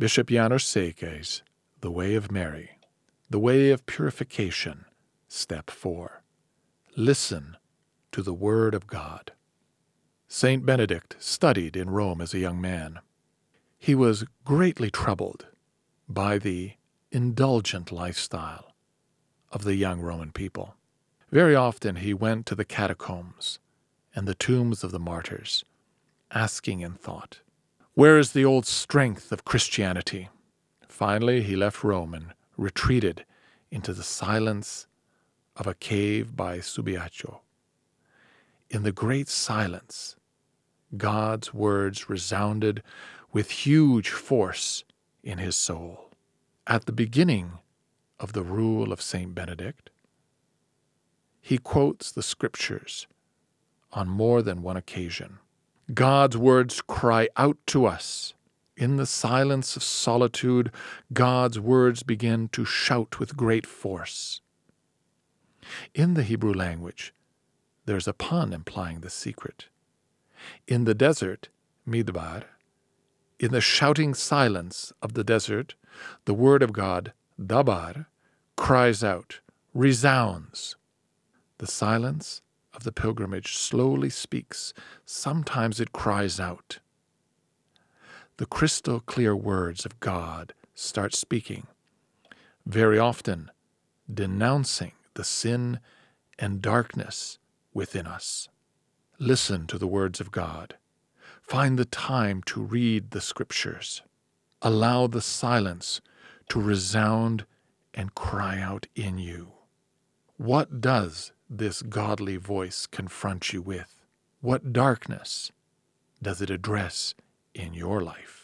Bishop János Székely's The Way of Mary, The Way of Purification, Step 4. Listen to the Word of God. Saint Benedict studied in Rome as a young man. He was greatly troubled by the indulgent lifestyle of the young Roman people. Very often he went to the catacombs and the tombs of the martyrs, asking in thought, where is the old strength of Christianity? Finally, he left Rome and retreated into the silence of a cave by Subiaco. In the great silence, God's words resounded with huge force in his soul. At the beginning of the rule of St. Benedict, he quotes the scriptures on more than one occasion. God's words cry out to us. In the silence of solitude, God's words begin to shout with great force. In the Hebrew language, there's a pun implying the secret. In the desert, midbar, in the shouting silence of the desert, the word of God, dabar, cries out, resounds. The silence of the pilgrimage slowly speaks, sometimes it cries out. The crystal clear words of God start speaking, very often denouncing the sin and darkness within us. Listen to the words of God. Find the time to read the Scriptures. Allow the silence to resound and cry out in you. What does this godly voice confront you with? What darkness does it address in your life?